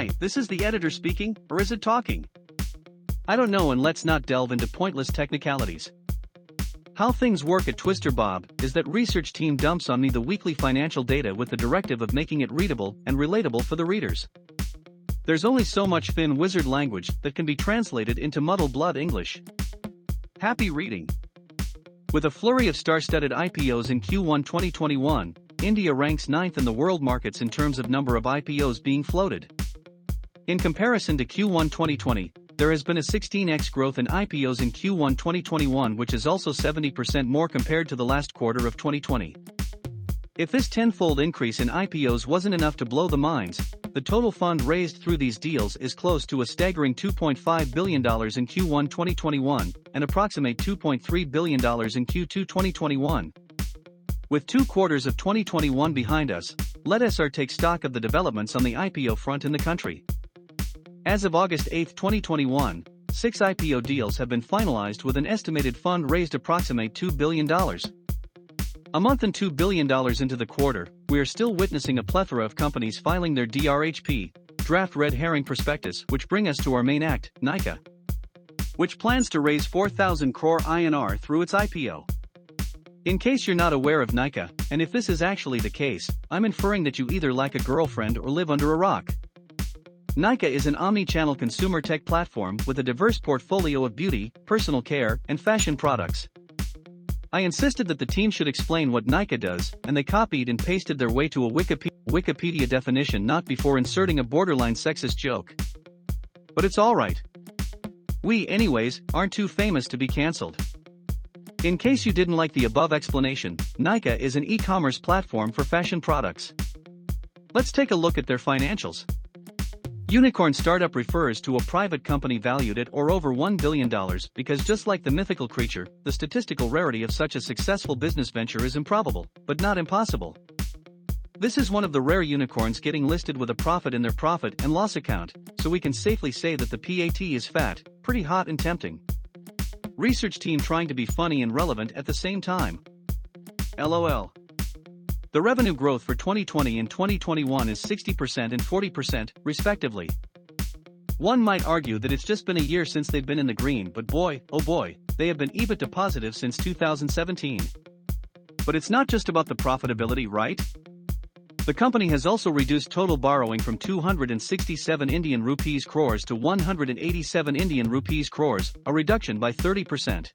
Hi, this is the editor speaking, or is it talking? I don't know and let's not delve into pointless technicalities. How things work at Twister Bob is that research team dumps on me the weekly financial data with the directive of making it readable and relatable for the readers. There's only so much Fin wizard language that can be translated into muddle blood English. Happy reading! With a flurry of star-studded IPOs in Q1 2021, India ranks ninth in the world markets in terms of number of IPOs being floated. In comparison to Q1 2020, there has been a 16x growth in IPOs in Q1 2021 which is also 70% more compared to the last quarter of 2020. If this tenfold increase in IPOs wasn't enough to blow the minds, the total fund raised through these deals is close to a staggering $2.5 billion in Q1 2021 and approximate $2.3 billion in Q2 2021. With two quarters of 2021 behind us, let us take stock of the developments on the IPO front in the country. As of August 8, 2021, six IPO deals have been finalized with an estimated fund raised approximate $2 billion. A month and $2 billion into the quarter, we are still witnessing a plethora of companies filing their DRHP, draft red herring prospectus, which bring us to our main act, Nykaa, which plans to raise 4,000 crore INR through its IPO. In case you're not aware of Nykaa, and if this is actually the case, I'm inferring that you either lack a girlfriend or live under a rock. Nykaa is an omni-channel consumer tech platform with a diverse portfolio of beauty, personal care, and fashion products. I insisted that the team should explain what Nykaa does, and they copied and pasted their way to a Wikipedia, definition not before inserting a borderline sexist joke. But it's alright. We, anyways, aren't too famous to be cancelled. In case you didn't like the above explanation, Nykaa is an e-commerce platform for fashion products. Let's take a look at their financials. Unicorn startup refers to a private company valued at or over $1 billion because just like the mythical creature, the statistical rarity of such a successful business venture is improbable, but not impossible. This is one of the rare unicorns getting listed with a profit in their profit and loss account, so we can safely say that the PAT is fat, pretty hot and tempting. Research team trying to be funny and relevant at the same time. LOL. The revenue growth for 2020 and 2021 is 60% and 40%, respectively. One might argue that it's just been a year since they've been in the green, but boy, oh boy, they have been EBITDA positive since 2017. But it's not just about the profitability, right? The company has also reduced total borrowing from 267 Indian rupees crores to 187 Indian rupees crores, a reduction by 30%.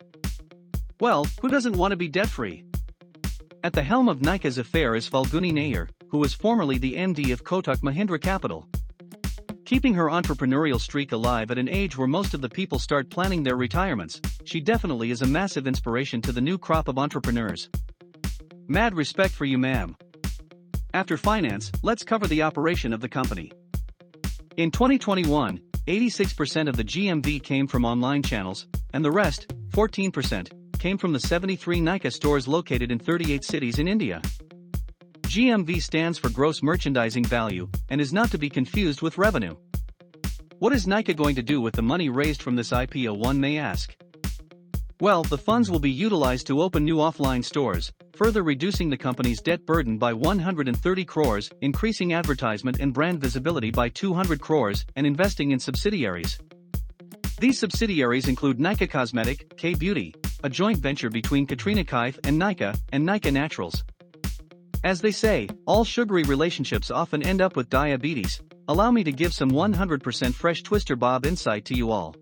Well, who doesn't want to be debt-free? At the helm of Nykaa's affair is Falguni Nayar, who was formerly the MD of Kotak Mahindra Capital. Keeping her entrepreneurial streak alive at an age where most of the people start planning their retirements, she definitely is a massive inspiration to the new crop of entrepreneurs. Mad respect for you ma'am. After finance, let's cover the operation of the company. In 2021, 86% of the GMV came from online channels, and the rest, 14%, came from the 73 Nykaa stores located in 38 cities in India. GMV stands for Gross Merchandising Value and is not to be confused with revenue. What is Nykaa going to do with the money raised from this IPO one may ask? Well, the funds will be utilized to open new offline stores, further reducing the company's debt burden by 130 crores, increasing advertisement and brand visibility by 200 crores, and investing in subsidiaries. These subsidiaries include Nykaa Cosmetic, Kay Beauty, a joint venture between Katrina Kaif and Nykaa, and Nykaa Naturals. As they say, all sugary relationships often end up with diabetes. Allow me to give some 100% fresh Twister Bob insight to you all.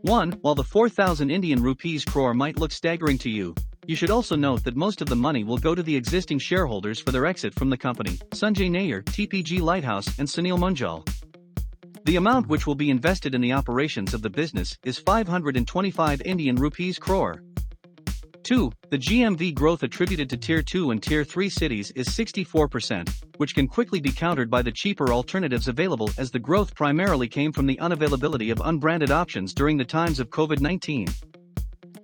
1. While the 4,000 Indian rupees crore might look staggering to you, you should also note that most of the money will go to the existing shareholders for their exit from the company, Sanjay Nayar, TPG Lighthouse and Sunil Munjal. The amount which will be invested in the operations of the business is 525 Indian rupees crore. 2. The GMV growth attributed to Tier 2 and Tier 3 cities is 64%, which can quickly be countered by the cheaper alternatives available as the growth primarily came from the unavailability of unbranded options during the times of COVID-19.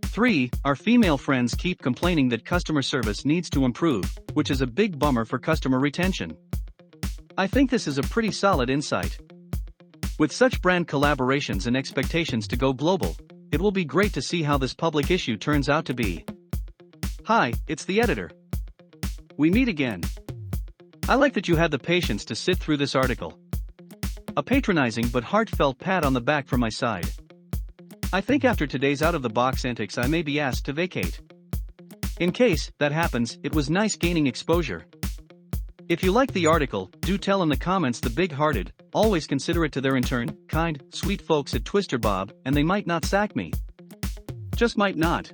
3. Our female friends keep complaining that customer service needs to improve, which is a big bummer for customer retention. I think this is a pretty solid insight. With such brand collaborations and expectations to go global, it will be great to see how this public issue turns out to be. Hi, it's the editor. We meet again. I like that you had the patience to sit through this article. A patronizing but heartfelt pat on the back from my side. I think after today's out of the box antics, I may be asked to vacate. In case that happens, it was nice gaining exposure. If you like the article, do tell in the comments the big hearted, always considerate to their intern, kind, sweet folks at Twister Bob, and they might not sack me. Just might not.